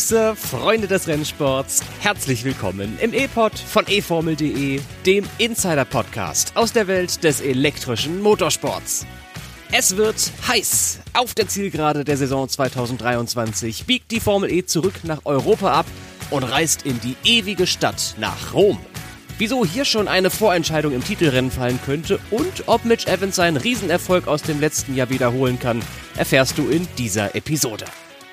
Grüße, Freunde des Rennsports. Herzlich willkommen im E-Pod von eFormel.de, dem Insider-Podcast aus der Welt des elektrischen Motorsports. Es wird heiß. Auf der Zielgerade der Saison 2023 biegt die Formel E zurück nach Europa ab und reist in die ewige Stadt nach Rom. Wieso hier schon eine Vorentscheidung im Titelrennen fallen könnte und ob Mitch Evans seinen Riesenerfolg aus dem letzten Jahr wiederholen kann, erfährst du in dieser Episode.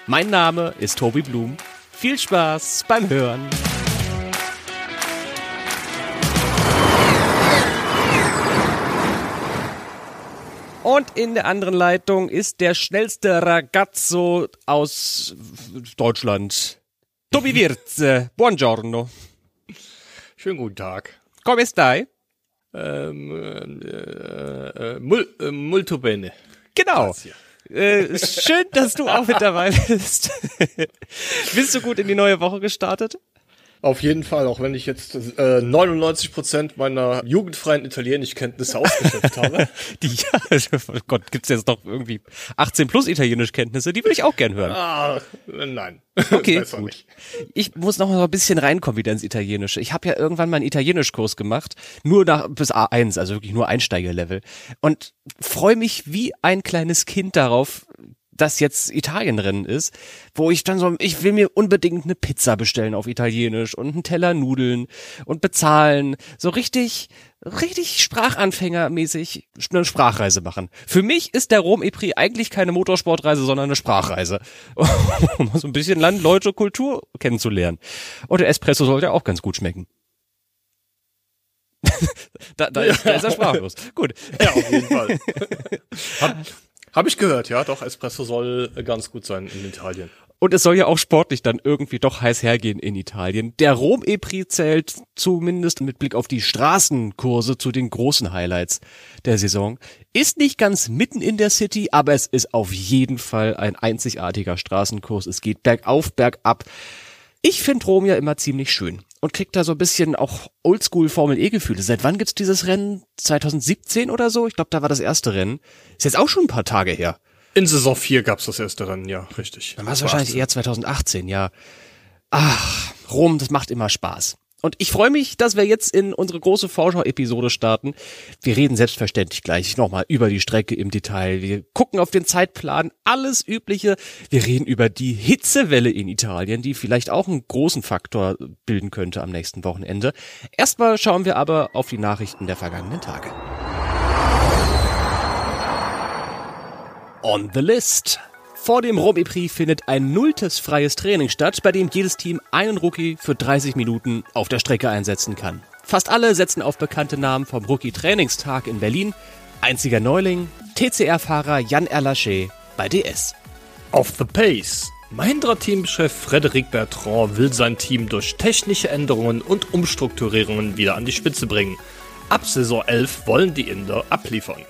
Mein Name ist Tobi Blum. Viel Spaß beim Hören. Und in der anderen Leitung ist der schnellste Ragazzo aus Deutschland. Tobi Wirze. Buongiorno. Schönen guten Tag. Come stai? Ähm, äh, äh, mul, äh, molto bene. Genau. Äh, schön, dass du auch mit dabei bist. bist du gut in die neue Woche gestartet? Auf jeden Fall, auch wenn ich jetzt äh, 99 Prozent meiner jugendfreien Italienischkenntnisse ausgeschöpft habe. Die, ja, also, oh Gott, gibt's jetzt noch irgendwie 18 plus Italienischkenntnisse? Die will ich auch gern hören. Ah, nein. Okay, gut. Ich muss noch mal ein bisschen reinkommen wieder ins Italienische. Ich habe ja irgendwann mal einen Italienischkurs gemacht, nur nach bis A1, also wirklich nur Einsteigerlevel. Und freue mich wie ein kleines Kind darauf, das jetzt Italienrennen ist, wo ich dann so, ich will mir unbedingt eine Pizza bestellen auf Italienisch und einen Teller Nudeln und bezahlen, so richtig, richtig Sprachanfängermäßig eine Sprachreise machen. Für mich ist der Rom Epri eigentlich keine Motorsportreise, sondern eine Sprachreise, um so ein bisschen Land, Leute, Kultur kennenzulernen. Und der Espresso sollte auch ganz gut schmecken. da, da, ist, da ist er sprachlos. Gut. Ja, auf jeden Fall. habe ich gehört, ja, doch, Espresso soll ganz gut sein in Italien. Und es soll ja auch sportlich dann irgendwie doch heiß hergehen in Italien. Der Rom E-Prix zählt zumindest mit Blick auf die Straßenkurse zu den großen Highlights der Saison. Ist nicht ganz mitten in der City, aber es ist auf jeden Fall ein einzigartiger Straßenkurs. Es geht bergauf, bergab. Ich finde Rom ja immer ziemlich schön und kriegt da so ein bisschen auch Oldschool Formel E Gefühle. Seit wann gibt's dieses Rennen? 2017 oder so? Ich glaube, da war das erste Rennen. Ist jetzt auch schon ein paar Tage her. In Saison 4 gab's das erste Rennen, ja, richtig. Dann war es wahrscheinlich eher 2018, ja. Ach, Rom, das macht immer Spaß. Und ich freue mich, dass wir jetzt in unsere große Vorschau-Episode starten. Wir reden selbstverständlich gleich nochmal über die Strecke im Detail. Wir gucken auf den Zeitplan, alles Übliche. Wir reden über die Hitzewelle in Italien, die vielleicht auch einen großen Faktor bilden könnte am nächsten Wochenende. Erstmal schauen wir aber auf die Nachrichten der vergangenen Tage. On the list. Vor dem Rom-E-Prix findet ein nulltes freies Training statt, bei dem jedes Team einen Rookie für 30 Minuten auf der Strecke einsetzen kann. Fast alle setzen auf bekannte Namen vom Rookie-Trainingstag in Berlin. Einziger Neuling, TCR-Fahrer Jan Erlaché bei DS. Off the pace. Mahindra-Teamchef Frederic Bertrand will sein Team durch technische Änderungen und Umstrukturierungen wieder an die Spitze bringen. Ab Saison 11 wollen die Inder abliefern.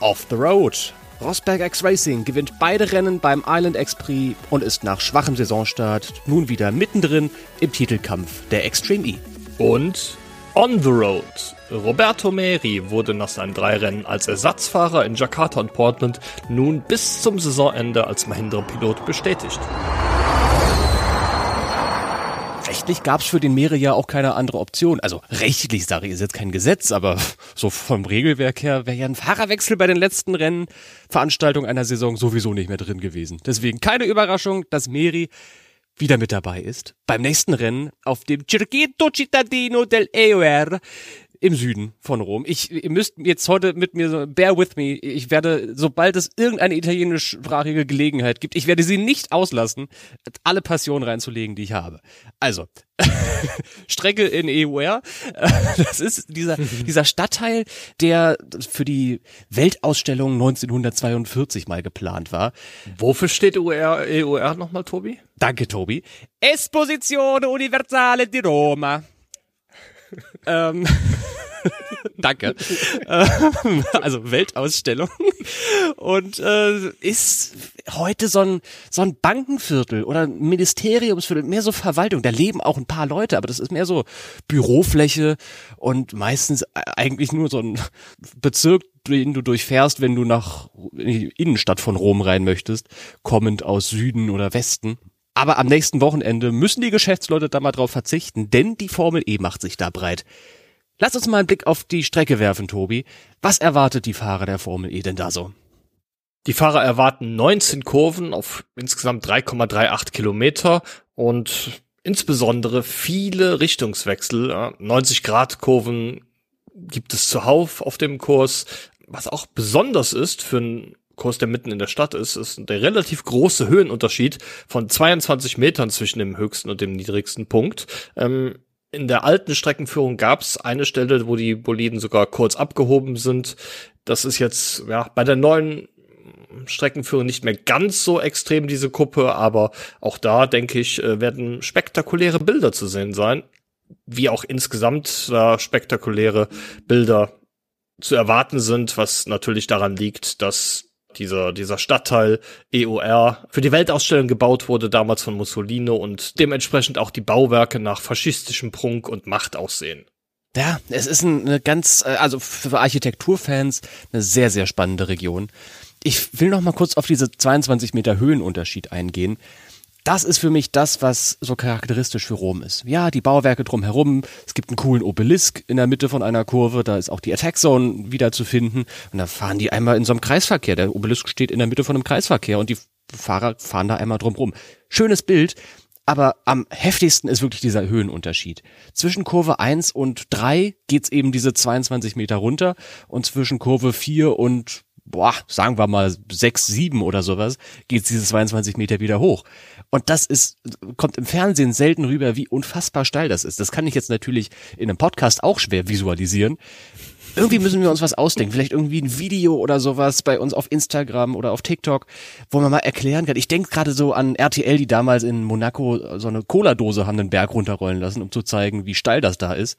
Off the road. Rosberg X Racing gewinnt beide Rennen beim Island X Prix und ist nach schwachem Saisonstart nun wieder mittendrin im Titelkampf der Extreme E. Und On the Road. Roberto Meri wurde nach seinen drei Rennen als Ersatzfahrer in Jakarta und Portland nun bis zum Saisonende als Mahindra-Pilot bestätigt rechtlich gab es für den Meere ja auch keine andere Option. Also rechtlich sage ich, ist jetzt kein Gesetz, aber so vom Regelwerk her wäre ja ein Fahrerwechsel bei den letzten Rennen Veranstaltungen einer Saison sowieso nicht mehr drin gewesen. Deswegen keine Überraschung, dass Meri wieder mit dabei ist. Beim nächsten Rennen auf dem Circuito Cittadino del EUR im Süden von Rom. Ich, ihr müsst jetzt heute mit mir so, bear with me. Ich werde, sobald es irgendeine italienischsprachige Gelegenheit gibt, ich werde sie nicht auslassen, alle Passionen reinzulegen, die ich habe. Also, Strecke in EUR. Das ist dieser, dieser Stadtteil, der für die Weltausstellung 1942 mal geplant war. Wofür steht EUR, EUR nochmal, Tobi? Danke, Tobi. Esposizione Universale di Roma. ähm, Danke. Ähm, also Weltausstellung. Und äh, ist heute so ein, so ein Bankenviertel oder Ministeriumsviertel, mehr so Verwaltung. Da leben auch ein paar Leute, aber das ist mehr so Bürofläche und meistens eigentlich nur so ein Bezirk, den du durchfährst, wenn du nach in die Innenstadt von Rom rein möchtest, kommend aus Süden oder Westen. Aber am nächsten Wochenende müssen die Geschäftsleute da mal drauf verzichten, denn die Formel E macht sich da breit. Lass uns mal einen Blick auf die Strecke werfen, Tobi. Was erwartet die Fahrer der Formel E denn da so? Die Fahrer erwarten 19 Kurven auf insgesamt 3,38 Kilometer und insbesondere viele Richtungswechsel. 90 Grad Kurven gibt es zuhauf auf dem Kurs. Was auch besonders ist für einen Kurs, der mitten in der Stadt ist, ist der relativ große Höhenunterschied von 22 Metern zwischen dem höchsten und dem niedrigsten Punkt. Ähm, in der alten Streckenführung gab es eine Stelle, wo die Boliden sogar kurz abgehoben sind. Das ist jetzt ja bei der neuen Streckenführung nicht mehr ganz so extrem, diese Kuppe, aber auch da, denke ich, äh, werden spektakuläre Bilder zu sehen sein. Wie auch insgesamt da spektakuläre Bilder zu erwarten sind, was natürlich daran liegt, dass dieser, dieser Stadtteil EOR für die Weltausstellung gebaut wurde, damals von Mussolini und dementsprechend auch die Bauwerke nach faschistischem Prunk und Macht aussehen. Ja, es ist eine ganz, äh, also für Architekturfans eine sehr, sehr spannende Region. Ich will noch mal kurz auf diese 22 Meter Höhenunterschied eingehen. Das ist für mich das, was so charakteristisch für Rom ist. Ja, die Bauwerke drumherum. Es gibt einen coolen Obelisk in der Mitte von einer Kurve. Da ist auch die Attack Zone wieder zu finden. Und da fahren die einmal in so einem Kreisverkehr. Der Obelisk steht in der Mitte von einem Kreisverkehr und die Fahrer fahren da einmal drumrum. Schönes Bild. Aber am heftigsten ist wirklich dieser Höhenunterschied. Zwischen Kurve 1 und 3 geht's eben diese 22 Meter runter und zwischen Kurve 4 und boah, sagen wir mal sechs, sieben oder sowas, geht diese 22 Meter wieder hoch. Und das ist, kommt im Fernsehen selten rüber, wie unfassbar steil das ist. Das kann ich jetzt natürlich in einem Podcast auch schwer visualisieren. Irgendwie müssen wir uns was ausdenken. Vielleicht irgendwie ein Video oder sowas bei uns auf Instagram oder auf TikTok, wo man mal erklären kann. Ich denke gerade so an RTL, die damals in Monaco so eine Cola-Dose haben den Berg runterrollen lassen, um zu zeigen, wie steil das da ist.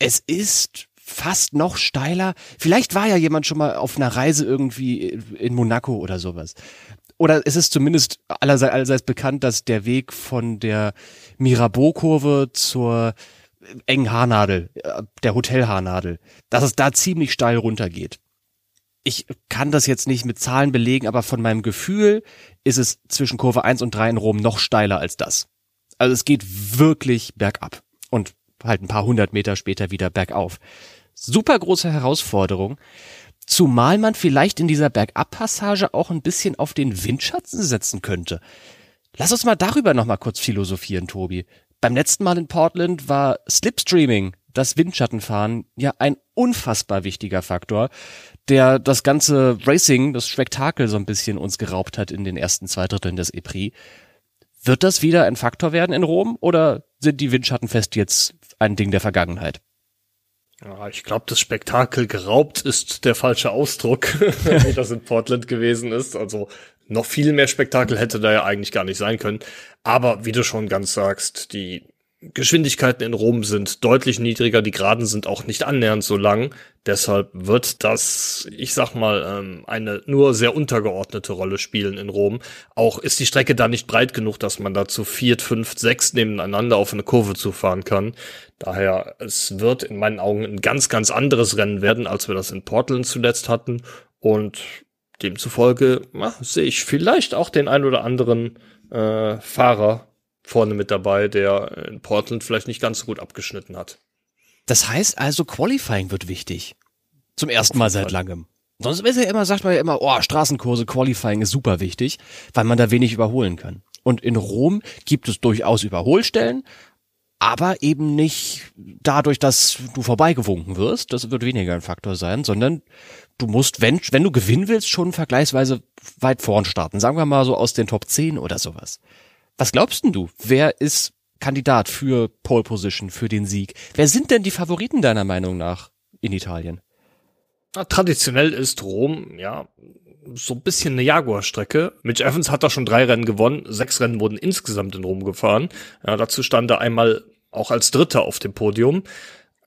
Es ist fast noch steiler. Vielleicht war ja jemand schon mal auf einer Reise irgendwie in Monaco oder sowas. Oder es ist zumindest allerseits, allerseits bekannt, dass der Weg von der Mirabeau-Kurve zur engen Haarnadel, äh, der Hotelhaarnadel, dass es da ziemlich steil runtergeht. Ich kann das jetzt nicht mit Zahlen belegen, aber von meinem Gefühl ist es zwischen Kurve 1 und 3 in Rom noch steiler als das. Also es geht wirklich bergab und halt ein paar hundert Meter später wieder bergauf super große Herausforderung. Zumal man vielleicht in dieser Bergabpassage auch ein bisschen auf den Windschatten setzen könnte. Lass uns mal darüber nochmal kurz philosophieren, Tobi. Beim letzten Mal in Portland war Slipstreaming, das Windschattenfahren, ja ein unfassbar wichtiger Faktor, der das ganze Racing, das Spektakel so ein bisschen uns geraubt hat in den ersten zwei Dritteln des EPRI. Wird das wieder ein Faktor werden in Rom oder sind die Windschattenfeste jetzt ein Ding der Vergangenheit? Ja, ich glaube, das Spektakel geraubt ist der falsche Ausdruck, wie das in Portland gewesen ist. Also noch viel mehr Spektakel hätte da ja eigentlich gar nicht sein können. Aber wie du schon ganz sagst, die Geschwindigkeiten in Rom sind deutlich niedriger, die Geraden sind auch nicht annähernd so lang. Deshalb wird das, ich sag mal, ähm, eine nur sehr untergeordnete Rolle spielen in Rom. Auch ist die Strecke da nicht breit genug, dass man da zu vier, fünf, sechs nebeneinander auf eine Kurve zufahren kann. Daher, es wird in meinen Augen ein ganz, ganz anderes Rennen werden, als wir das in Portland zuletzt hatten. Und demzufolge ja, sehe ich vielleicht auch den ein oder anderen äh, Fahrer vorne mit dabei, der in Portland vielleicht nicht ganz so gut abgeschnitten hat. Das heißt also, Qualifying wird wichtig. Zum ersten Mal seit langem. Sonst ist ja immer, sagt man ja immer, oh, Straßenkurse, Qualifying ist super wichtig, weil man da wenig überholen kann. Und in Rom gibt es durchaus Überholstellen, aber eben nicht dadurch, dass du vorbeigewunken wirst, das wird weniger ein Faktor sein, sondern du musst, wenn, wenn du gewinnen willst, schon vergleichsweise weit vorn starten. Sagen wir mal so aus den Top 10 oder sowas. Was glaubst denn du? Wer ist Kandidat für Pole Position, für den Sieg? Wer sind denn die Favoriten deiner Meinung nach in Italien? Traditionell ist Rom, ja, so ein bisschen eine Jaguar-Strecke. Mitch Evans hat da schon drei Rennen gewonnen. Sechs Rennen wurden insgesamt in Rom gefahren. Ja, dazu stand er einmal auch als Dritter auf dem Podium.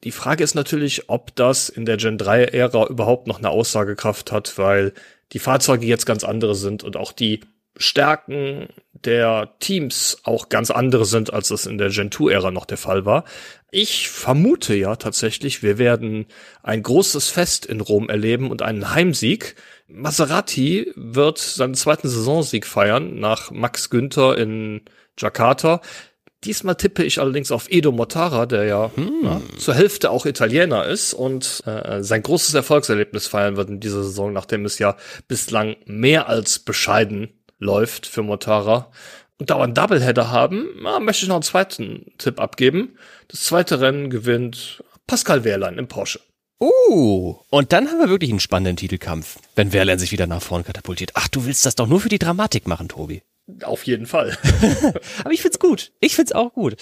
Die Frage ist natürlich, ob das in der Gen 3 Ära überhaupt noch eine Aussagekraft hat, weil die Fahrzeuge jetzt ganz andere sind und auch die Stärken der Teams auch ganz andere sind, als das in der Gen 2-Ära noch der Fall war. Ich vermute ja tatsächlich, wir werden ein großes Fest in Rom erleben und einen Heimsieg. Maserati wird seinen zweiten Saisonsieg feiern nach Max Günther in Jakarta. Diesmal tippe ich allerdings auf Edo Mortara, der ja, hm. zur Hälfte auch Italiener ist und äh, sein großes Erfolgserlebnis feiern wird in dieser Saison, nachdem es ja bislang mehr als bescheiden läuft für Mortara. Und da wir einen Doubleheader haben, na, möchte ich noch einen zweiten Tipp abgeben. Das zweite Rennen gewinnt Pascal Wehrlein im Porsche. Uh, und dann haben wir wirklich einen spannenden Titelkampf, wenn Wehrlein sich wieder nach vorn katapultiert. Ach, du willst das doch nur für die Dramatik machen, Tobi. Auf jeden Fall. Aber ich find's gut. Ich find's auch gut.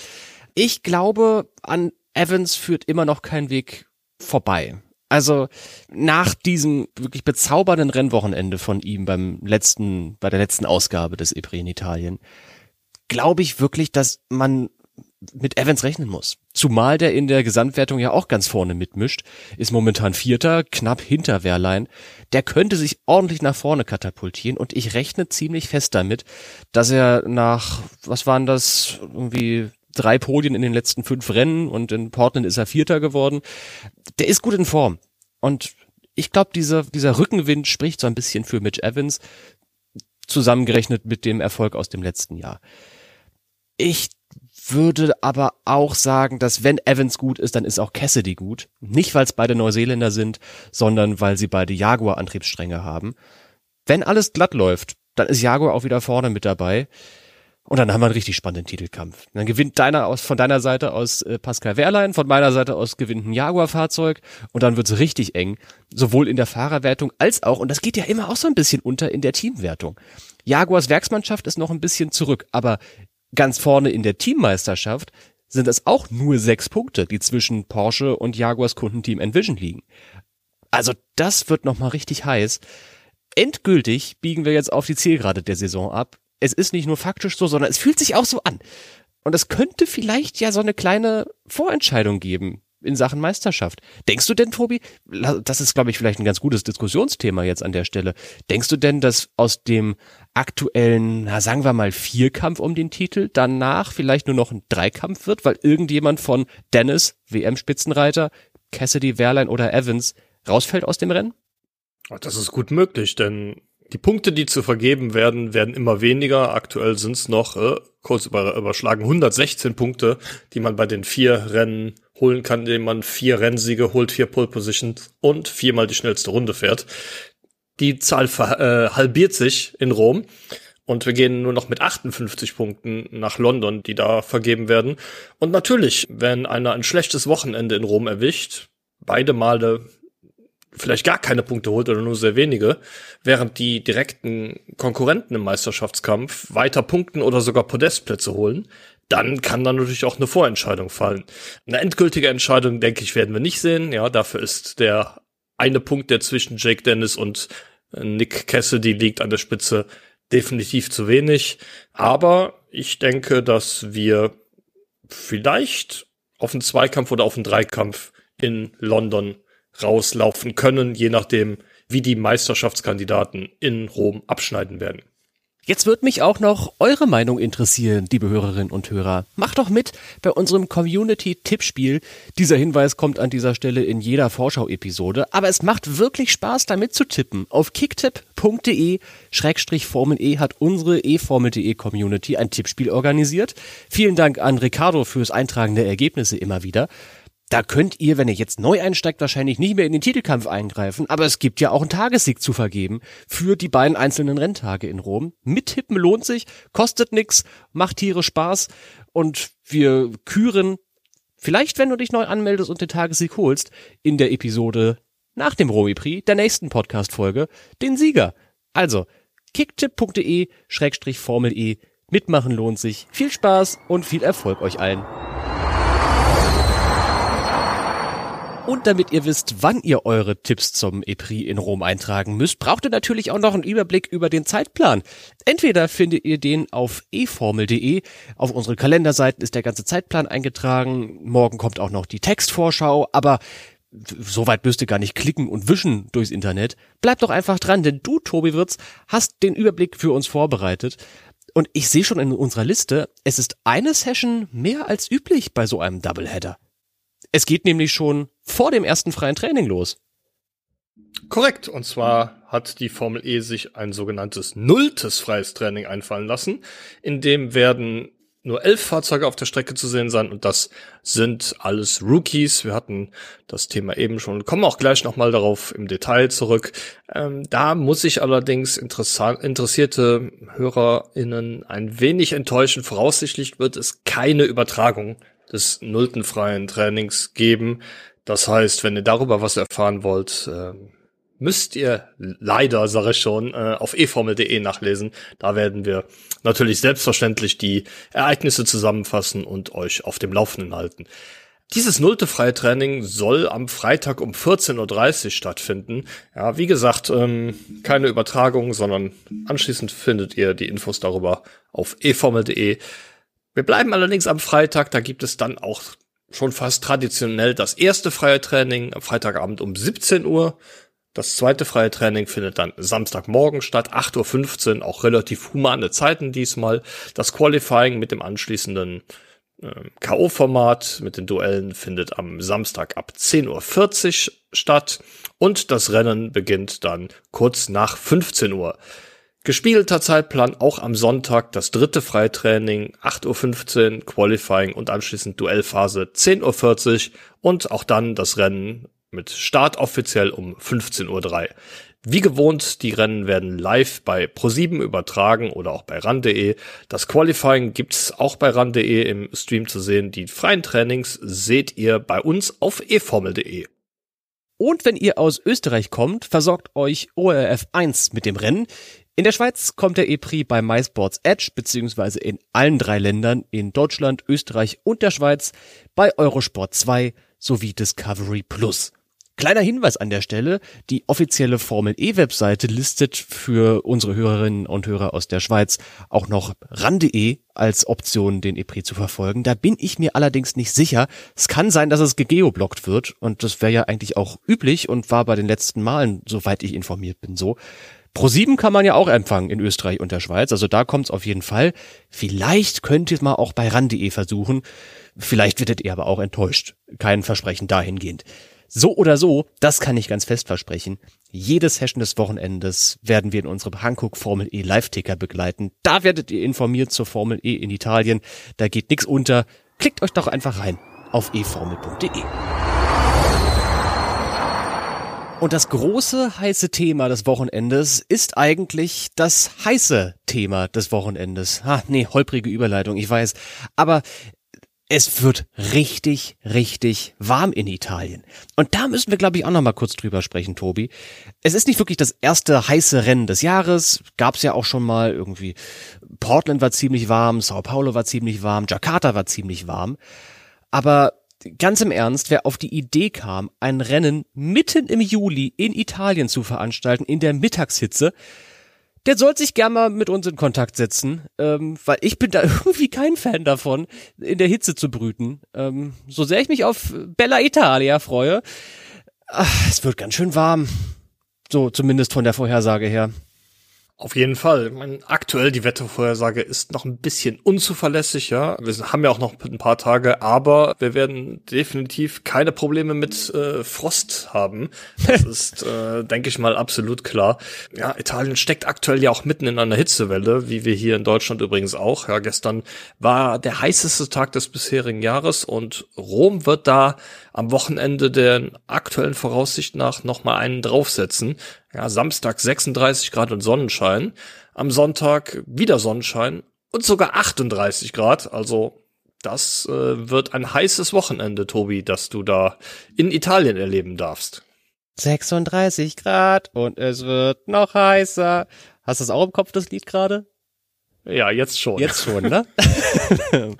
Ich glaube, an Evans führt immer noch kein Weg vorbei. Also nach diesem wirklich bezaubernden Rennwochenende von ihm beim letzten, bei der letzten Ausgabe des Ypres in Italien, glaube ich wirklich, dass man mit Evans rechnen muss. Zumal der in der Gesamtwertung ja auch ganz vorne mitmischt, ist momentan Vierter, knapp hinter Wehrlein. Der könnte sich ordentlich nach vorne katapultieren und ich rechne ziemlich fest damit, dass er nach, was waren das, irgendwie drei Podien in den letzten fünf Rennen und in Portland ist er Vierter geworden. Der ist gut in Form und ich glaube, dieser, dieser Rückenwind spricht so ein bisschen für Mitch Evans, zusammengerechnet mit dem Erfolg aus dem letzten Jahr. Ich würde aber auch sagen, dass wenn Evans gut ist, dann ist auch Cassidy gut. Nicht, weil es beide Neuseeländer sind, sondern weil sie beide Jaguar-Antriebsstränge haben. Wenn alles glatt läuft, dann ist Jaguar auch wieder vorne mit dabei. Und dann haben wir einen richtig spannenden Titelkampf. Dann gewinnt deiner aus, von deiner Seite aus äh, Pascal Wehrlein, von meiner Seite aus gewinnt ein Jaguar-Fahrzeug und dann wird's richtig eng. Sowohl in der Fahrerwertung als auch, und das geht ja immer auch so ein bisschen unter in der Teamwertung. Jaguars Werksmannschaft ist noch ein bisschen zurück, aber ganz vorne in der Teammeisterschaft sind es auch nur sechs Punkte, die zwischen Porsche und Jaguars Kundenteam Envision liegen. Also das wird nochmal richtig heiß. Endgültig biegen wir jetzt auf die Zielgerade der Saison ab. Es ist nicht nur faktisch so, sondern es fühlt sich auch so an. Und es könnte vielleicht ja so eine kleine Vorentscheidung geben in Sachen Meisterschaft. Denkst du denn, Tobi, das ist, glaube ich, vielleicht ein ganz gutes Diskussionsthema jetzt an der Stelle. Denkst du denn, dass aus dem aktuellen, na, sagen wir mal, Vierkampf um den Titel danach vielleicht nur noch ein Dreikampf wird, weil irgendjemand von Dennis, WM-Spitzenreiter, Cassidy, Wehrlein oder Evans rausfällt aus dem Rennen? Das ist gut möglich, denn die Punkte, die zu vergeben werden, werden immer weniger. Aktuell sind es noch äh, kurz über, überschlagen 116 Punkte, die man bei den vier Rennen holen kann, indem man vier Rennsiege holt, vier Pole Positions und viermal die schnellste Runde fährt. Die Zahl äh, halbiert sich in Rom. Und wir gehen nur noch mit 58 Punkten nach London, die da vergeben werden. Und natürlich, wenn einer ein schlechtes Wochenende in Rom erwischt, beide Male vielleicht gar keine Punkte holt oder nur sehr wenige, während die direkten Konkurrenten im Meisterschaftskampf weiter punkten oder sogar Podestplätze holen, dann kann da natürlich auch eine Vorentscheidung fallen. Eine endgültige Entscheidung, denke ich, werden wir nicht sehen. Ja, dafür ist der eine Punkt, der zwischen Jake Dennis und Nick Cassidy liegt an der Spitze, definitiv zu wenig. Aber ich denke, dass wir vielleicht auf einen Zweikampf oder auf einen Dreikampf in London rauslaufen können, je nachdem, wie die Meisterschaftskandidaten in Rom abschneiden werden. Jetzt wird mich auch noch eure Meinung interessieren, liebe Hörerinnen und Hörer. Macht doch mit bei unserem Community-Tippspiel. Dieser Hinweis kommt an dieser Stelle in jeder Vorschau-Episode, aber es macht wirklich Spaß, damit zu tippen. Auf kicktipp.de Formel E hat unsere eFormel.de Community ein Tippspiel organisiert. Vielen Dank an Ricardo fürs Eintragen der Ergebnisse immer wieder. Da könnt ihr, wenn ihr jetzt neu einsteigt, wahrscheinlich nicht mehr in den Titelkampf eingreifen, aber es gibt ja auch einen Tagessieg zu vergeben für die beiden einzelnen Renntage in Rom. Mittippen lohnt sich, kostet nix, macht Tiere Spaß und wir küren, vielleicht wenn du dich neu anmeldest und den Tagessieg holst, in der Episode nach dem Romy Prix, der nächsten Podcast-Folge, den Sieger. Also, kicktipp.de-formel E, mitmachen lohnt sich. Viel Spaß und viel Erfolg euch allen. Und damit ihr wisst, wann ihr eure Tipps zum EPRI in Rom eintragen müsst, braucht ihr natürlich auch noch einen Überblick über den Zeitplan. Entweder findet ihr den auf eformel.de, auf unsere Kalenderseiten ist der ganze Zeitplan eingetragen, morgen kommt auch noch die Textvorschau, aber Soweit müsst ihr gar nicht klicken und wischen durchs Internet. Bleibt doch einfach dran, denn du, Tobi Wirz, hast den Überblick für uns vorbereitet. Und ich sehe schon in unserer Liste, es ist eine Session mehr als üblich bei so einem Doubleheader. Es geht nämlich schon vor dem ersten freien Training los. Korrekt. Und zwar hat die Formel E sich ein sogenanntes nulltes freies Training einfallen lassen. In dem werden nur elf Fahrzeuge auf der Strecke zu sehen sein und das sind alles Rookies. Wir hatten das Thema eben schon, kommen auch gleich nochmal darauf im Detail zurück. Ähm, da muss ich allerdings interessierte HörerInnen ein wenig enttäuschen. Voraussichtlich wird es keine Übertragung des nullten freien Trainings geben. Das heißt, wenn ihr darüber was erfahren wollt, äh, müsst ihr leider, sage ich schon, äh, auf eformel.de nachlesen. Da werden wir natürlich selbstverständlich die Ereignisse zusammenfassen und euch auf dem Laufenden halten. Dieses nullte Freitraining soll am Freitag um 14.30 Uhr stattfinden. Ja, wie gesagt, ähm, keine Übertragung, sondern anschließend findet ihr die Infos darüber auf eformel.de. Wir bleiben allerdings am Freitag, da gibt es dann auch schon fast traditionell das erste freie Training am Freitagabend um 17 Uhr. Das zweite freie Training findet dann Samstagmorgen statt, 8.15 Uhr, auch relativ humane Zeiten diesmal. Das Qualifying mit dem anschließenden äh, K.O.-Format mit den Duellen findet am Samstag ab 10.40 Uhr statt und das Rennen beginnt dann kurz nach 15 Uhr. Gespielter Zeitplan auch am Sonntag das dritte Freitraining 8.15 Uhr, Qualifying und anschließend Duellphase 10.40 Uhr und auch dann das Rennen mit Start offiziell um 15.03 Uhr. Wie gewohnt, die Rennen werden live bei Pro7 übertragen oder auch bei ran.de. Das Qualifying gibt's auch bei ran.de im Stream zu sehen. Die freien Trainings seht ihr bei uns auf eformel.de. Und wenn ihr aus Österreich kommt, versorgt euch ORF 1 mit dem Rennen. In der Schweiz kommt der E-Prix bei MySports Edge beziehungsweise in allen drei Ländern in Deutschland, Österreich und der Schweiz bei Eurosport 2 sowie Discovery Plus. Kleiner Hinweis an der Stelle, die offizielle Formel E-Webseite listet für unsere Hörerinnen und Hörer aus der Schweiz auch noch ran.de als Option, den EPRI zu verfolgen. Da bin ich mir allerdings nicht sicher. Es kann sein, dass es gegeoblockt wird und das wäre ja eigentlich auch üblich und war bei den letzten Malen, soweit ich informiert bin, so. Pro7 kann man ja auch empfangen in Österreich und der Schweiz, also da kommt's auf jeden Fall. Vielleicht könnt ihr es mal auch bei ran.de versuchen. Vielleicht werdet ihr aber auch enttäuscht. Kein Versprechen dahingehend. So oder so, das kann ich ganz fest versprechen. Jedes Session des Wochenendes werden wir in unserem Hankook Formel E Live-Ticker begleiten. Da werdet ihr informiert zur Formel E in Italien. Da geht nix unter. Klickt euch doch einfach rein auf eformel.de. Und das große heiße Thema des Wochenendes ist eigentlich das heiße Thema des Wochenendes. Ha, nee, holprige Überleitung, ich weiß. Aber es wird richtig, richtig warm in Italien. Und da müssen wir, glaube ich, auch noch mal kurz drüber sprechen, Tobi. Es ist nicht wirklich das erste heiße Rennen des Jahres. Gab's ja auch schon mal irgendwie. Portland war ziemlich warm, Sao Paulo war ziemlich warm, Jakarta war ziemlich warm. Aber ganz im Ernst, wer auf die Idee kam, ein Rennen mitten im Juli in Italien zu veranstalten, in der Mittagshitze, der soll sich gerne mal mit uns in Kontakt setzen, ähm, weil ich bin da irgendwie kein Fan davon, in der Hitze zu brüten. Ähm, so sehr ich mich auf Bella Italia freue, ach, es wird ganz schön warm. So zumindest von der Vorhersage her. Auf jeden Fall. Meine, aktuell die Wettervorhersage ist noch ein bisschen unzuverlässig, ja. Wir haben ja auch noch ein paar Tage, aber wir werden definitiv keine Probleme mit äh, Frost haben. Das ist, äh, denke ich mal, absolut klar. Ja, Italien steckt aktuell ja auch mitten in einer Hitzewelle, wie wir hier in Deutschland übrigens auch. Ja, gestern war der heißeste Tag des bisherigen Jahres und Rom wird da am Wochenende der aktuellen Voraussicht nach nochmal einen draufsetzen. Ja, Samstag 36 Grad und Sonnenschein. Am Sonntag wieder Sonnenschein und sogar 38 Grad. Also das äh, wird ein heißes Wochenende, Tobi, das du da in Italien erleben darfst. 36 Grad und es wird noch heißer. Hast du das auch im Kopf, das Lied gerade? Ja, jetzt schon. Jetzt schon, ne?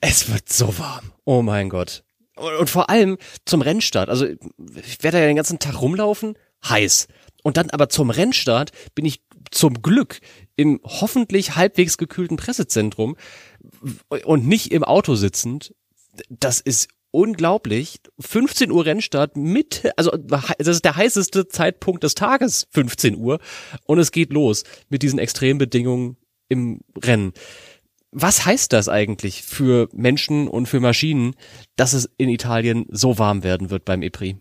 es wird so warm. Oh mein Gott. Und vor allem zum Rennstart. Also ich werde ja den ganzen Tag rumlaufen, heiß. Und dann aber zum Rennstart bin ich zum Glück im hoffentlich halbwegs gekühlten Pressezentrum und nicht im Auto sitzend. Das ist unglaublich. 15 Uhr Rennstart mit, also das ist der heißeste Zeitpunkt des Tages, 15 Uhr. Und es geht los mit diesen Extrembedingungen im Rennen was heißt das eigentlich für Menschen und für Maschinen, dass es in Italien so warm werden wird beim EPRI?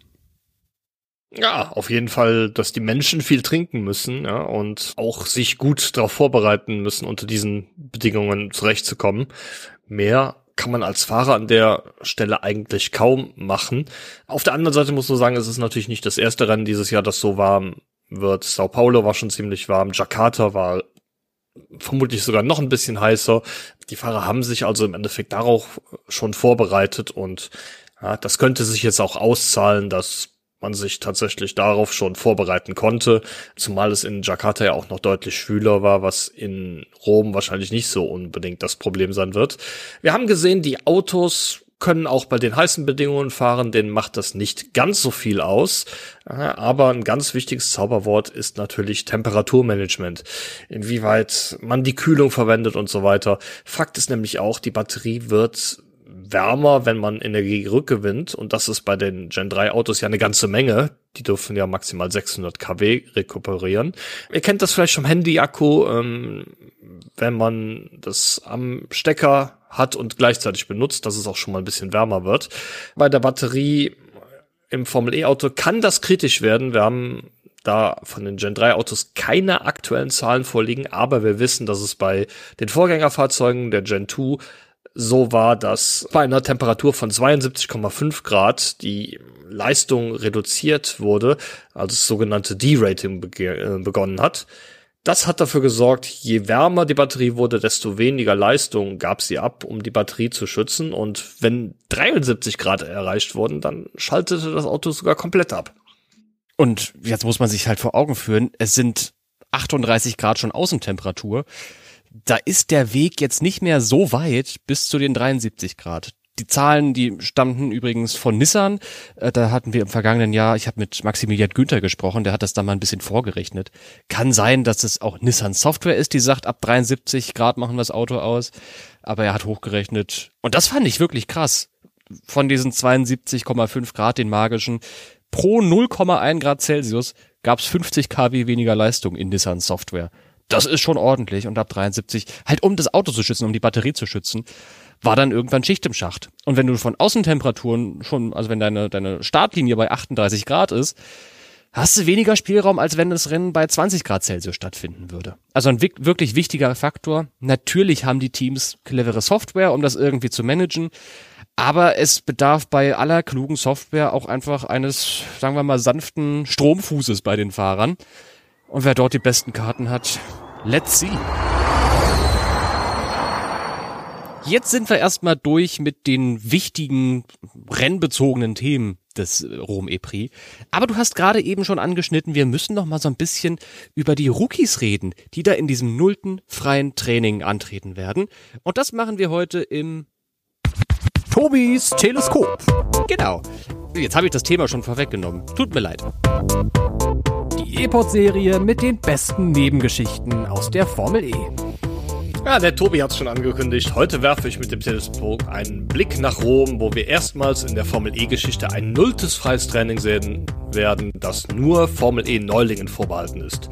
Ja, auf jeden Fall, dass die Menschen viel trinken müssen ja, und auch sich gut darauf vorbereiten müssen, unter diesen Bedingungen zurechtzukommen. Mehr kann man als Fahrer an der Stelle eigentlich kaum machen. Auf der anderen Seite muss man sagen, es ist natürlich nicht das erste Rennen dieses Jahr, das so warm wird. Sao Paulo war schon ziemlich warm, Jakarta war vermutlich sogar noch ein bisschen heißer. Die Fahrer haben sich also im Endeffekt darauf schon vorbereitet und ja, das könnte sich jetzt auch auszahlen, dass man sich tatsächlich darauf schon vorbereiten konnte, zumal es in Jakarta ja auch noch deutlich schwüler war, was in Rom wahrscheinlich nicht so unbedingt das Problem sein wird. Wir haben gesehen, die Autos können auch bei den heißen Bedingungen fahren, denen macht das nicht ganz so viel aus. Aber ein ganz wichtiges Zauberwort ist natürlich Temperaturmanagement. Inwieweit man die Kühlung verwendet und so weiter. Fakt ist nämlich auch, die Batterie wird wärmer, wenn man Energie rückgewinnt. Und das ist bei den Gen 3 Autos ja eine ganze Menge. Die dürfen ja maximal 600 kW rekuperieren. Ihr kennt das vielleicht vom Handy-Akku, ähm, wenn man das am Stecker hat und gleichzeitig benutzt, dass es auch schon mal ein bisschen wärmer wird. Bei der Batterie im Formel E-Auto kann das kritisch werden. Wir haben da von den Gen 3 Autos keine aktuellen Zahlen vorliegen, aber wir wissen, dass es bei den Vorgängerfahrzeugen der Gen 2 so war, dass bei einer Temperatur von 72,5 Grad die Leistung reduziert wurde, also das sogenannte D-Rating äh, begonnen hat. Das hat dafür gesorgt, je wärmer die Batterie wurde, desto weniger Leistung gab sie ab, um die Batterie zu schützen. Und wenn 73 Grad erreicht wurden, dann schaltete das Auto sogar komplett ab. Und jetzt muss man sich halt vor Augen führen, es sind 38 Grad schon Außentemperatur da ist der Weg jetzt nicht mehr so weit bis zu den 73 Grad. Die Zahlen, die stammten übrigens von Nissan. Äh, da hatten wir im vergangenen Jahr, ich habe mit Maximilian Günther gesprochen, der hat das da mal ein bisschen vorgerechnet. Kann sein, dass es auch Nissan Software ist, die sagt, ab 73 Grad machen wir das Auto aus. Aber er hat hochgerechnet. Und das fand ich wirklich krass. Von diesen 72,5 Grad, den magischen, pro 0,1 Grad Celsius gab es 50 kW weniger Leistung in Nissan Software das ist schon ordentlich. Und ab 73, halt um das Auto zu schützen, um die Batterie zu schützen, war dann irgendwann Schicht im Schacht. Und wenn du von Außentemperaturen schon, also wenn deine, deine Startlinie bei 38 Grad ist, hast du weniger Spielraum, als wenn das Rennen bei 20 Grad Celsius stattfinden würde. Also ein wirklich wichtiger Faktor. Natürlich haben die Teams clevere Software, um das irgendwie zu managen. Aber es bedarf bei aller klugen Software auch einfach eines, sagen wir mal, sanften Stromfußes bei den Fahrern. Und wer dort die besten Karten hat, let's see. Jetzt sind wir erstmal durch mit den wichtigen rennbezogenen Themen des Rom E-Prix. Aber du hast gerade eben schon angeschnitten, wir müssen noch mal so ein bisschen über die Rookies reden, die da in diesem nullten freien Training antreten werden. Und das machen wir heute im Tobis Teleskop. Genau. Jetzt habe ich das Thema schon vorweggenommen. Tut mir leid E-Pod-Serie mit den besten Nebengeschichten aus der Formel E. Ja, der Tobi hat es schon angekündigt. Heute werfe ich mit dem Teleskop einen Blick nach Rom, wo wir erstmals in der Formel E-Geschichte ein nulltes freies Training sehen werden, das nur Formel E-Neulingen vorbehalten ist.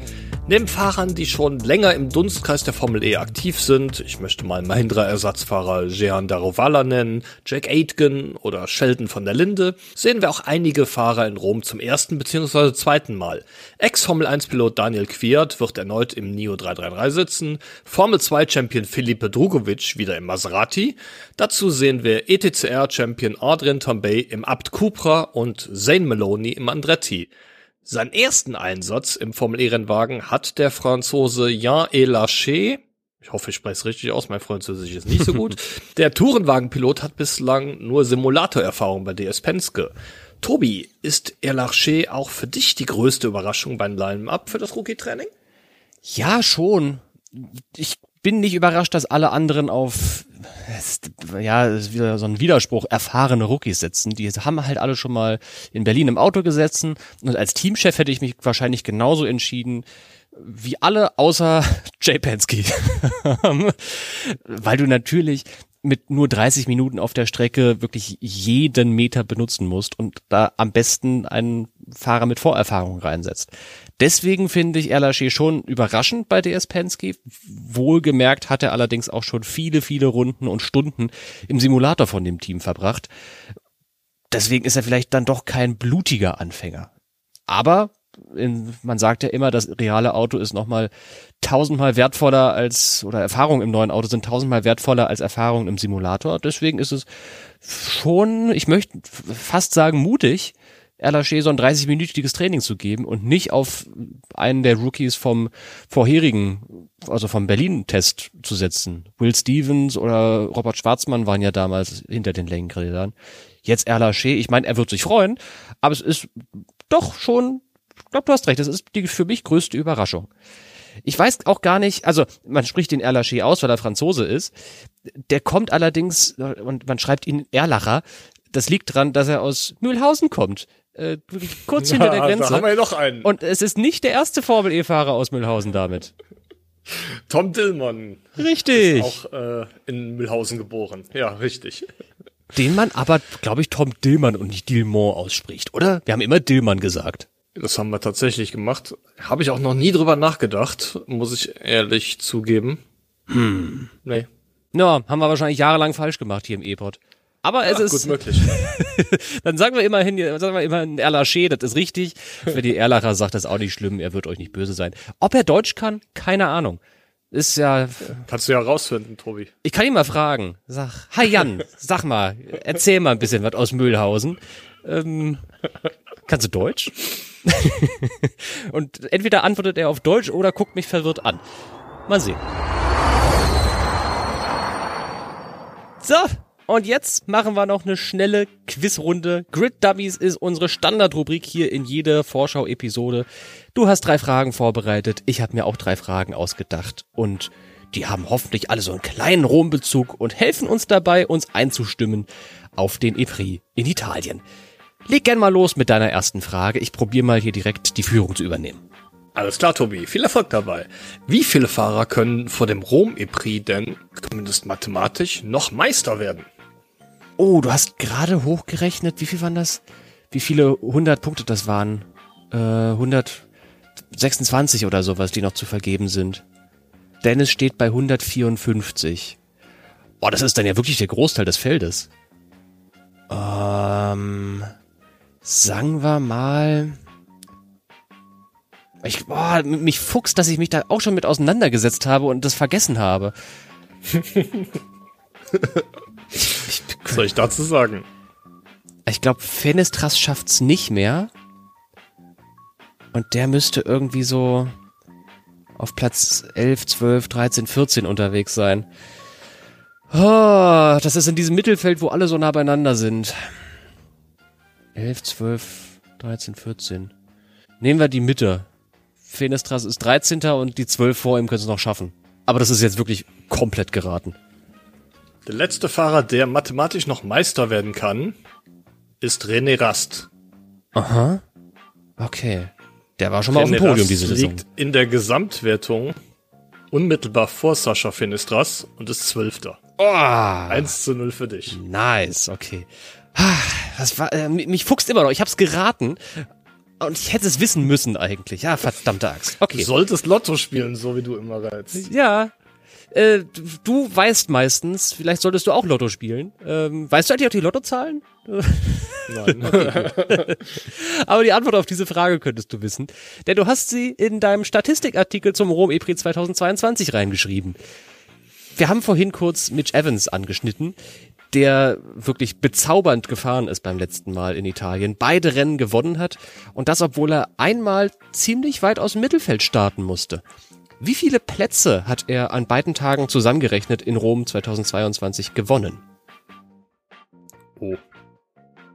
Neben Fahrern, die schon länger im Dunstkreis der Formel E aktiv sind, ich möchte mal Mahindra-Ersatzfahrer Jehan Darovala nennen, Jack Aitken oder Sheldon von der Linde, sehen wir auch einige Fahrer in Rom zum ersten bzw. zweiten Mal. Ex-Formel 1-Pilot Daniel Kwiat wird erneut im NIO 333 sitzen, Formel 2-Champion Felipe Drugovic wieder im Maserati, dazu sehen wir ETCR-Champion Adrian Tambay im Abt Cupra und Zane Maloney im Andretti. Seinen ersten Einsatz im Formel-E-Rennwagen hat der Franzose Jean Elaché, ich hoffe, ich spreche es richtig aus, mein Französisch ist nicht so gut. der Tourenwagenpilot hat bislang nur Simulatorerfahrung bei DS Penske. Tobi, ist Elaché auch für dich die größte Überraschung beim Line-Up für das Rookie-Training? Ja, schon. Ich bin nicht überrascht, dass alle anderen auf ja, ist wieder so ein Widerspruch, erfahrene Rookies setzen. Die haben halt alle schon mal in Berlin im Auto gesessen und als Teamchef hätte ich mich wahrscheinlich genauso entschieden wie alle außer Jay Penske. Weil du natürlich mit nur 30 Minuten auf der Strecke wirklich jeden Meter benutzen musst und da am besten einen Fahrer mit Vorerfahrung reinsetzt. Deswegen finde ich Erlaché schon überraschend bei DS Penske. Wohlgemerkt hat er allerdings auch schon viele, viele Runden und Stunden im Simulator von dem Team verbracht. Deswegen ist er vielleicht dann doch kein blutiger Anfänger. Aber in, man sagt ja immer, das reale Auto ist nochmal tausendmal wertvoller als, oder Erfahrungen im neuen Auto sind tausendmal wertvoller als Erfahrungen im Simulator. Deswegen ist es schon, ich möchte fast sagen, mutig, Erlaché so ein 30-minütiges Training zu geben und nicht auf einen der Rookies vom vorherigen, also vom Berlin-Test zu setzen. Will Stevens oder Robert Schwarzmann waren ja damals hinter den Längrädern. Jetzt Erlaché, ich meine, er wird sich freuen, aber es ist doch schon, ich glaube, du hast recht, das ist die für mich größte Überraschung. Ich weiß auch gar nicht, also man spricht den Erlaché aus, weil er Franzose ist. Der kommt allerdings, und man schreibt ihn Erlacher, das liegt dran, dass er aus Mühlhausen kommt äh, kurz hinter der Grenze. Da haben wir ja noch einen. Und es ist nicht der erste Formel E-Fahrer aus Mühlhausen damit. Tom Dillmann. Richtig. Ist auch äh, in Mühlhausen geboren. Ja, richtig. Den man aber, glaube ich, Tom Dillmann und nicht Dillmont ausspricht, oder? Wir haben immer Dillmann gesagt. Das haben wir tatsächlich gemacht. Habe ich auch noch nie drüber nachgedacht, muss ich ehrlich zugeben. Hm. Nee. Ja, haben wir wahrscheinlich jahrelang falsch gemacht hier im E-Pod. Aber es ja, ist. Gut möglich. dann sagen wir immerhin, sagen wir immerhin Erlaché, das ist richtig. Für die Erlacher sagt das auch nicht schlimm, er wird euch nicht böse sein. Ob er Deutsch kann, keine Ahnung. Ist ja. Kannst du ja rausfinden, Tobi. Ich kann ihn mal fragen. Sag, hi Jan, sag mal, erzähl mal ein bisschen was aus Mühlhausen. Ähm, kannst du Deutsch? Und entweder antwortet er auf Deutsch oder guckt mich verwirrt an. Mal sehen. So, und jetzt machen wir noch eine schnelle Quizrunde. Grid Dummies ist unsere Standardrubrik hier in jeder Vorschau-Episode. Du hast drei Fragen vorbereitet. Ich habe mir auch drei Fragen ausgedacht. Und die haben hoffentlich alle so einen kleinen Rombezug und helfen uns dabei, uns einzustimmen auf den EPRI in Italien. Leg gern mal los mit deiner ersten Frage. Ich probiere mal hier direkt die Führung zu übernehmen. Alles klar, Tobi. Viel Erfolg dabei. Wie viele Fahrer können vor dem Rom-Epri denn, zumindest mathematisch, noch Meister werden? Oh, du hast gerade hochgerechnet, wie viel waren das? Wie viele 100 Punkte das waren? Äh, 126 oder sowas, die noch zu vergeben sind. Dennis steht bei 154. Boah, das ist dann ja wirklich der Großteil des Feldes. Ähm, sagen wir mal. Ich, boah, mich fuchst, dass ich mich da auch schon mit auseinandergesetzt habe und das vergessen habe. Was soll ich dazu sagen? Ich glaube, Fenestras schafft's nicht mehr. Und der müsste irgendwie so auf Platz 11, 12, 13, 14 unterwegs sein. Oh, das ist in diesem Mittelfeld, wo alle so nah beieinander sind. 11, 12, 13, 14. Nehmen wir die Mitte. Fenestras ist 13. und die 12 vor ihm können es noch schaffen. Aber das ist jetzt wirklich komplett geraten. Der letzte Fahrer, der mathematisch noch Meister werden kann, ist René Rast. Aha. Okay. Der war schon mal René auf dem Podium Rast diese Saison. liegt in der Gesamtwertung unmittelbar vor Sascha Finistras und ist Zwölfter. Oh. 1 zu 0 für dich. Nice, okay. Das war, äh, mich fuchst immer noch. Ich hab's geraten. Und ich hätte es wissen müssen eigentlich. Ja, verdammte Axt. Okay. Du solltest Lotto spielen, so wie du immer reizt. Ja, äh, du weißt meistens, vielleicht solltest du auch Lotto spielen. Ähm, weißt du eigentlich auch die Lottozahlen? Nein. Aber die Antwort auf diese Frage könntest du wissen. Denn du hast sie in deinem Statistikartikel zum Rom EPRI 2022 reingeschrieben. Wir haben vorhin kurz Mitch Evans angeschnitten, der wirklich bezaubernd gefahren ist beim letzten Mal in Italien, beide Rennen gewonnen hat und das, obwohl er einmal ziemlich weit aus dem Mittelfeld starten musste. Wie viele Plätze hat er an beiden Tagen zusammengerechnet in Rom 2022 gewonnen? Oh.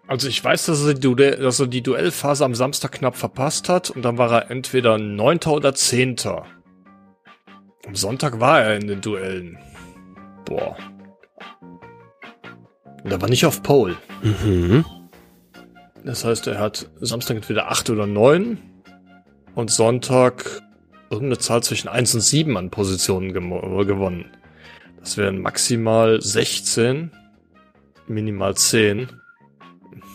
Also ich weiß, dass er, dass er die Duellphase am Samstag knapp verpasst hat und dann war er entweder Neunter oder Zehnter. Am Sonntag war er in den Duellen. Boah. Und er war nicht auf Pole. Mhm. Das heißt, er hat Samstag entweder acht oder neun und Sonntag irgendeine Zahl zwischen 1 und 7 an Positionen gewonnen. Das wären maximal 16, minimal 10.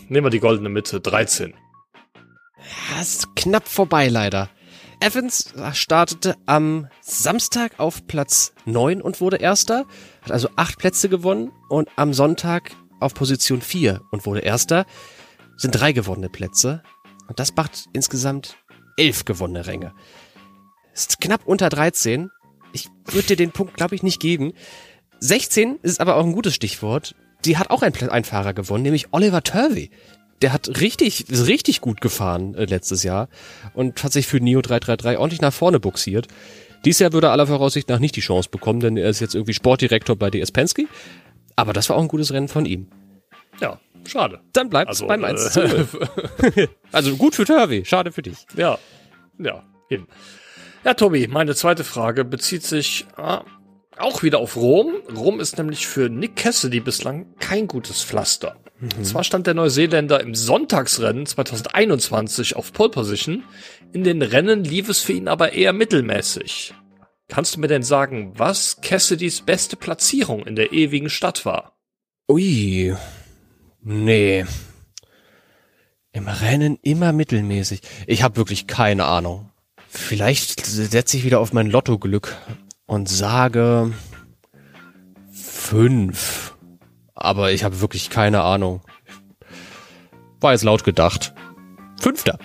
Nehmen wir die goldene Mitte, 13. Ja, ist knapp vorbei leider. Evans startete am Samstag auf Platz 9 und wurde Erster, hat also acht Plätze gewonnen und am Sonntag auf Position 4 und wurde Erster. Sind drei gewonnene Plätze. Und das macht insgesamt elf gewonnene Ränge. Ist knapp unter 13. Ich würde dir den Punkt, glaube ich, nicht geben. 16 ist aber auch ein gutes Stichwort. Die hat auch ein, ein Fahrer gewonnen, nämlich Oliver Turvey. Der hat richtig, richtig gut gefahren äh, letztes Jahr und hat sich für Neo 333 ordentlich nach vorne buxiert. Dies Jahr würde er aller Voraussicht nach nicht die Chance bekommen, denn er ist jetzt irgendwie Sportdirektor bei DS Penske. Aber das war auch ein gutes Rennen von ihm. Ja, schade. Dann bleibt Also, beim äh, 1 zu 0. Also gut für Turvey, schade für dich. Ja, ja, eben. Ja, Tobi, meine zweite Frage bezieht sich ah, auch wieder auf Rom. Rom ist nämlich für Nick Cassidy bislang kein gutes Pflaster. Und zwar stand der Neuseeländer im Sonntagsrennen 2021 auf Pole Position. In den Rennen lief es für ihn aber eher mittelmäßig. Kannst du mir denn sagen, was Cassidys beste Platzierung in der ewigen Stadt war? Ui. Nee. Im Rennen immer mittelmäßig. Ich habe wirklich keine Ahnung. Vielleicht setze ich wieder auf mein Lottoglück und sage fünf. Aber ich habe wirklich keine Ahnung. War jetzt laut gedacht. Fünfter.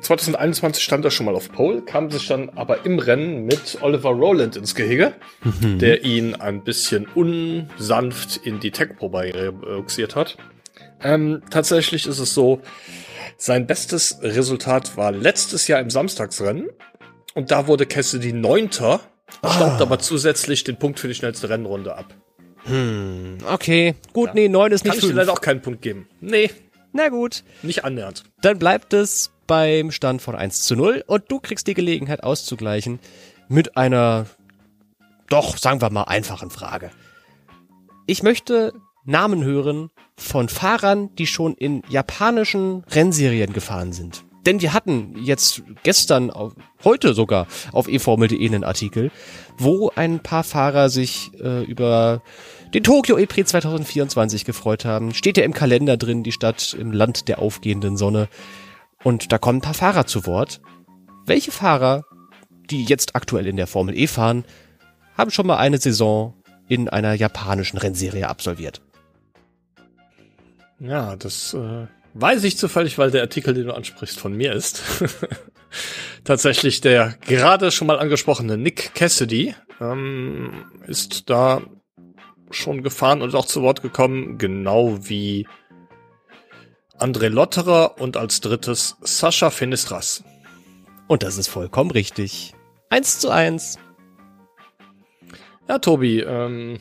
2021 stand er schon mal auf Pole, kam sich dann aber im Rennen mit Oliver Rowland ins Gehege, der ihn ein bisschen unsanft in die Tech-Probe boxiert hat. Ähm, tatsächlich ist es so, sein bestes Resultat war letztes Jahr im Samstagsrennen und da wurde Cassidy Neunter, staubt aber zusätzlich den Punkt für die schnellste Rennrunde ab. Okay, gut, nee, neun ist Kann nicht ich dir leider auch keinen Punkt geben. Nee, Na gut. nicht annähernd. Dann bleibt es beim Stand von 1 zu 0 und du kriegst die Gelegenheit auszugleichen mit einer, doch, sagen wir mal, einfachen Frage. Ich möchte Namen hören von Fahrern, die schon in japanischen Rennserien gefahren sind. Denn wir hatten jetzt gestern, heute sogar, auf eFormel.de einen Artikel, wo ein paar Fahrer sich äh, über den Tokyo E-Prix 2024 gefreut haben. Steht ja im Kalender drin, die Stadt im Land der aufgehenden Sonne. Und da kommen ein paar Fahrer zu Wort. Welche Fahrer, die jetzt aktuell in der Formel E fahren, haben schon mal eine Saison in einer japanischen Rennserie absolviert? Ja, das äh, weiß ich zufällig, weil der Artikel, den du ansprichst, von mir ist. Tatsächlich der gerade schon mal angesprochene Nick Cassidy ähm, ist da schon gefahren und auch zu Wort gekommen, genau wie André Lotterer und als drittes Sascha Finistras. Und das ist vollkommen richtig. Eins zu eins. Ja, Tobi, ähm,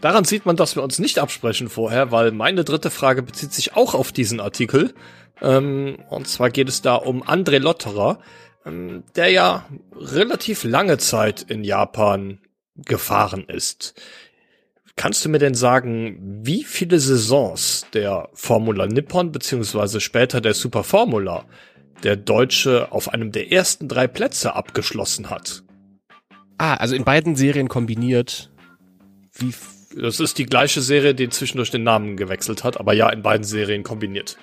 daran sieht man, dass wir uns nicht absprechen vorher, weil meine dritte Frage bezieht sich auch auf diesen Artikel. Ähm, und zwar geht es da um André Lotterer, ähm, der ja relativ lange Zeit in Japan gefahren ist. Kannst du mir denn sagen, wie viele Saisons der Formula Nippon beziehungsweise später der Super Formula der Deutsche auf einem der ersten drei Plätze abgeschlossen hat? Ah, also in beiden Serien kombiniert. Wie Das ist die gleiche Serie, die zwischendurch den Namen gewechselt hat, aber ja, in beiden Serien kombiniert.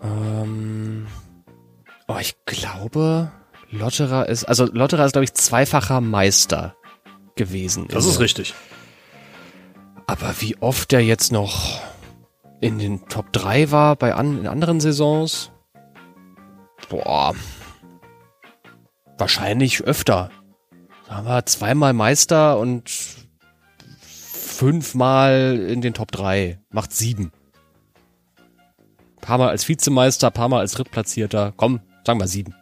Ähm, oh, ich glaube, Lotterer ist, also Lotterer ist, glaube ich, zweifacher Meister gewesen. Das ist richtig. Aber wie oft der jetzt noch in den Top 3 war bei an, in anderen Saisons? Boah. Wahrscheinlich öfter. Sagen wir zweimal Meister und fünfmal in den Top 3. Macht sieben. Paar Mal als Vizemeister, paar Mal als Drittplatzierter. Komm, sagen wir sieben.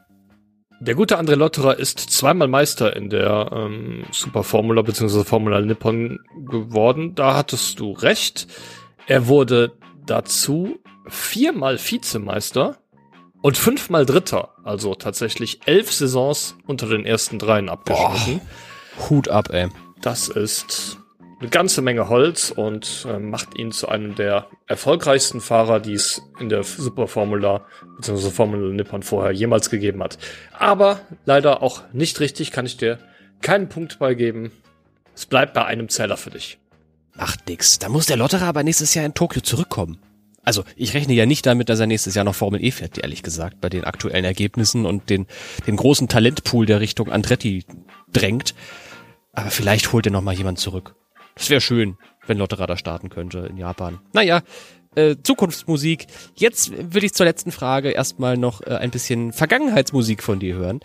Der gute André Lotterer ist zweimal Meister in der ähm, Super Formula bzw. Formula Nippon geworden. Da hattest du recht. Er wurde dazu viermal Vizemeister und fünfmal Dritter. Also tatsächlich elf Saisons unter den ersten dreien abgeschlossen. Hut ab, ey. Das ist eine ganze Menge Holz und äh, macht ihn zu einem der erfolgreichsten Fahrer, die es in der Super Formula bzw. Formula Nippon vorher jemals gegeben hat. Aber leider auch nicht richtig, kann ich dir keinen Punkt beigeben. Es bleibt bei einem Zähler für dich. Macht nix. Da muss der Lotterer aber nächstes Jahr in Tokio zurückkommen. Also ich rechne ja nicht damit, dass er nächstes Jahr noch Formel E fährt, ehrlich gesagt, bei den aktuellen Ergebnissen und den, den großen Talentpool, der Richtung Andretti drängt. Aber vielleicht holt er noch mal jemand zurück. Das wäre schön, wenn Lotterer starten könnte in Japan. Naja, äh, Zukunftsmusik. Jetzt will ich zur letzten Frage erstmal noch äh, ein bisschen Vergangenheitsmusik von dir hören,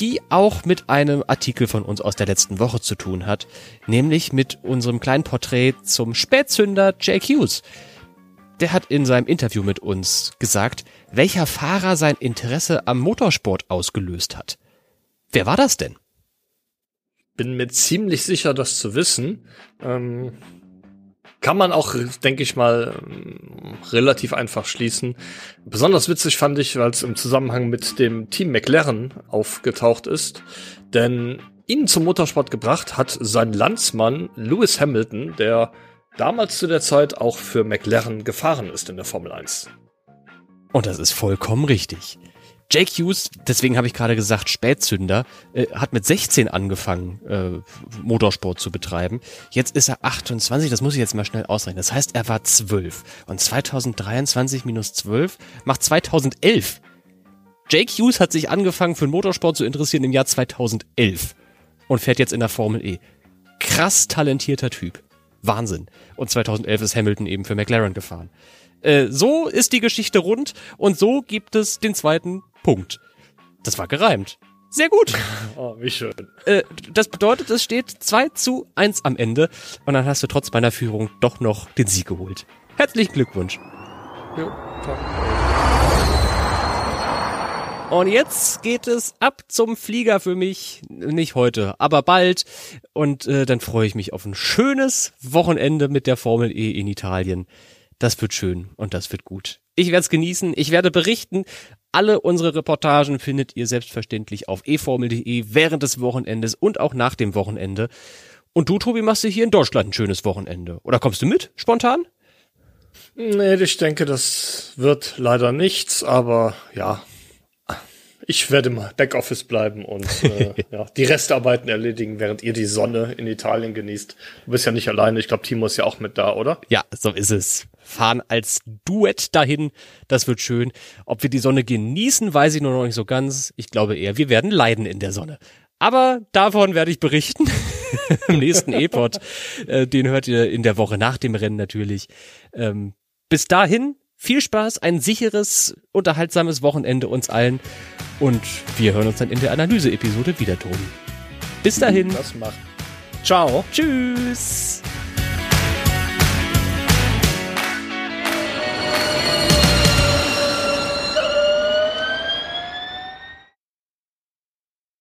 die auch mit einem Artikel von uns aus der letzten Woche zu tun hat, nämlich mit unserem kleinen Porträt zum Spätzünder Jake Hughes. Der hat in seinem Interview mit uns gesagt, welcher Fahrer sein Interesse am Motorsport ausgelöst hat. Wer war das denn? Bin mir ziemlich sicher, das zu wissen. Ähm, kann man auch, denke ich mal, ähm, relativ einfach schließen. Besonders witzig fand ich, weil es im Zusammenhang mit dem Team McLaren aufgetaucht ist. Denn ihn zum Motorsport gebracht hat sein Landsmann Lewis Hamilton, der damals zu der Zeit auch für McLaren gefahren ist in der Formel 1. Und das ist vollkommen richtig. Jake Hughes, deswegen habe ich gerade gesagt, Spätzünder, äh, hat mit 16 angefangen, äh, Motorsport zu betreiben. Jetzt ist er 28, das muss ich jetzt mal schnell ausrechnen. Das heißt, er war 12. Und 2023 minus 12 macht 2011. Jake Hughes hat sich angefangen für den Motorsport zu interessieren im Jahr 2011 und fährt jetzt in der Formel E. Krass talentierter Typ. Wahnsinn. Und 2011 ist Hamilton eben für McLaren gefahren. Äh, so ist die Geschichte rund und so gibt es den zweiten Punkt. Das war gereimt. Sehr gut. Oh, wie schön. Äh, das bedeutet, es steht 2 zu 1 am Ende und dann hast du trotz meiner Führung doch noch den Sieg geholt. Herzlichen Glückwunsch. Jo. Und jetzt geht es ab zum Flieger für mich. Nicht heute, aber bald. Und äh, dann freue ich mich auf ein schönes Wochenende mit der Formel E in Italien. Das wird schön und das wird gut. Ich werde es genießen, ich werde berichten. Alle unsere Reportagen findet ihr selbstverständlich auf eformel.de während des Wochenendes und auch nach dem Wochenende. Und du, Tobi, machst dir hier in Deutschland ein schönes Wochenende. Oder kommst du mit, spontan? Nee, ich denke, das wird leider nichts, aber ja, ich werde mal Backoffice bleiben und äh, ja, die Restarbeiten erledigen, während ihr die Sonne in Italien genießt. Du bist ja nicht alleine, ich glaube, Timo ist ja auch mit da, oder? Ja, so ist es. Fahren als Duett dahin, das wird schön. Ob wir die Sonne genießen, weiß ich nur noch nicht so ganz. Ich glaube eher, wir werden leiden in der Sonne. Aber davon werde ich berichten im nächsten E-Pod. Äh, den hört ihr in der Woche nach dem Rennen natürlich. Ähm, bis dahin viel Spaß, ein sicheres, unterhaltsames Wochenende uns allen. Und wir hören uns dann in der Analyse-Episode wieder, Tobi. Bis dahin. Das macht. Ciao. Tschüss.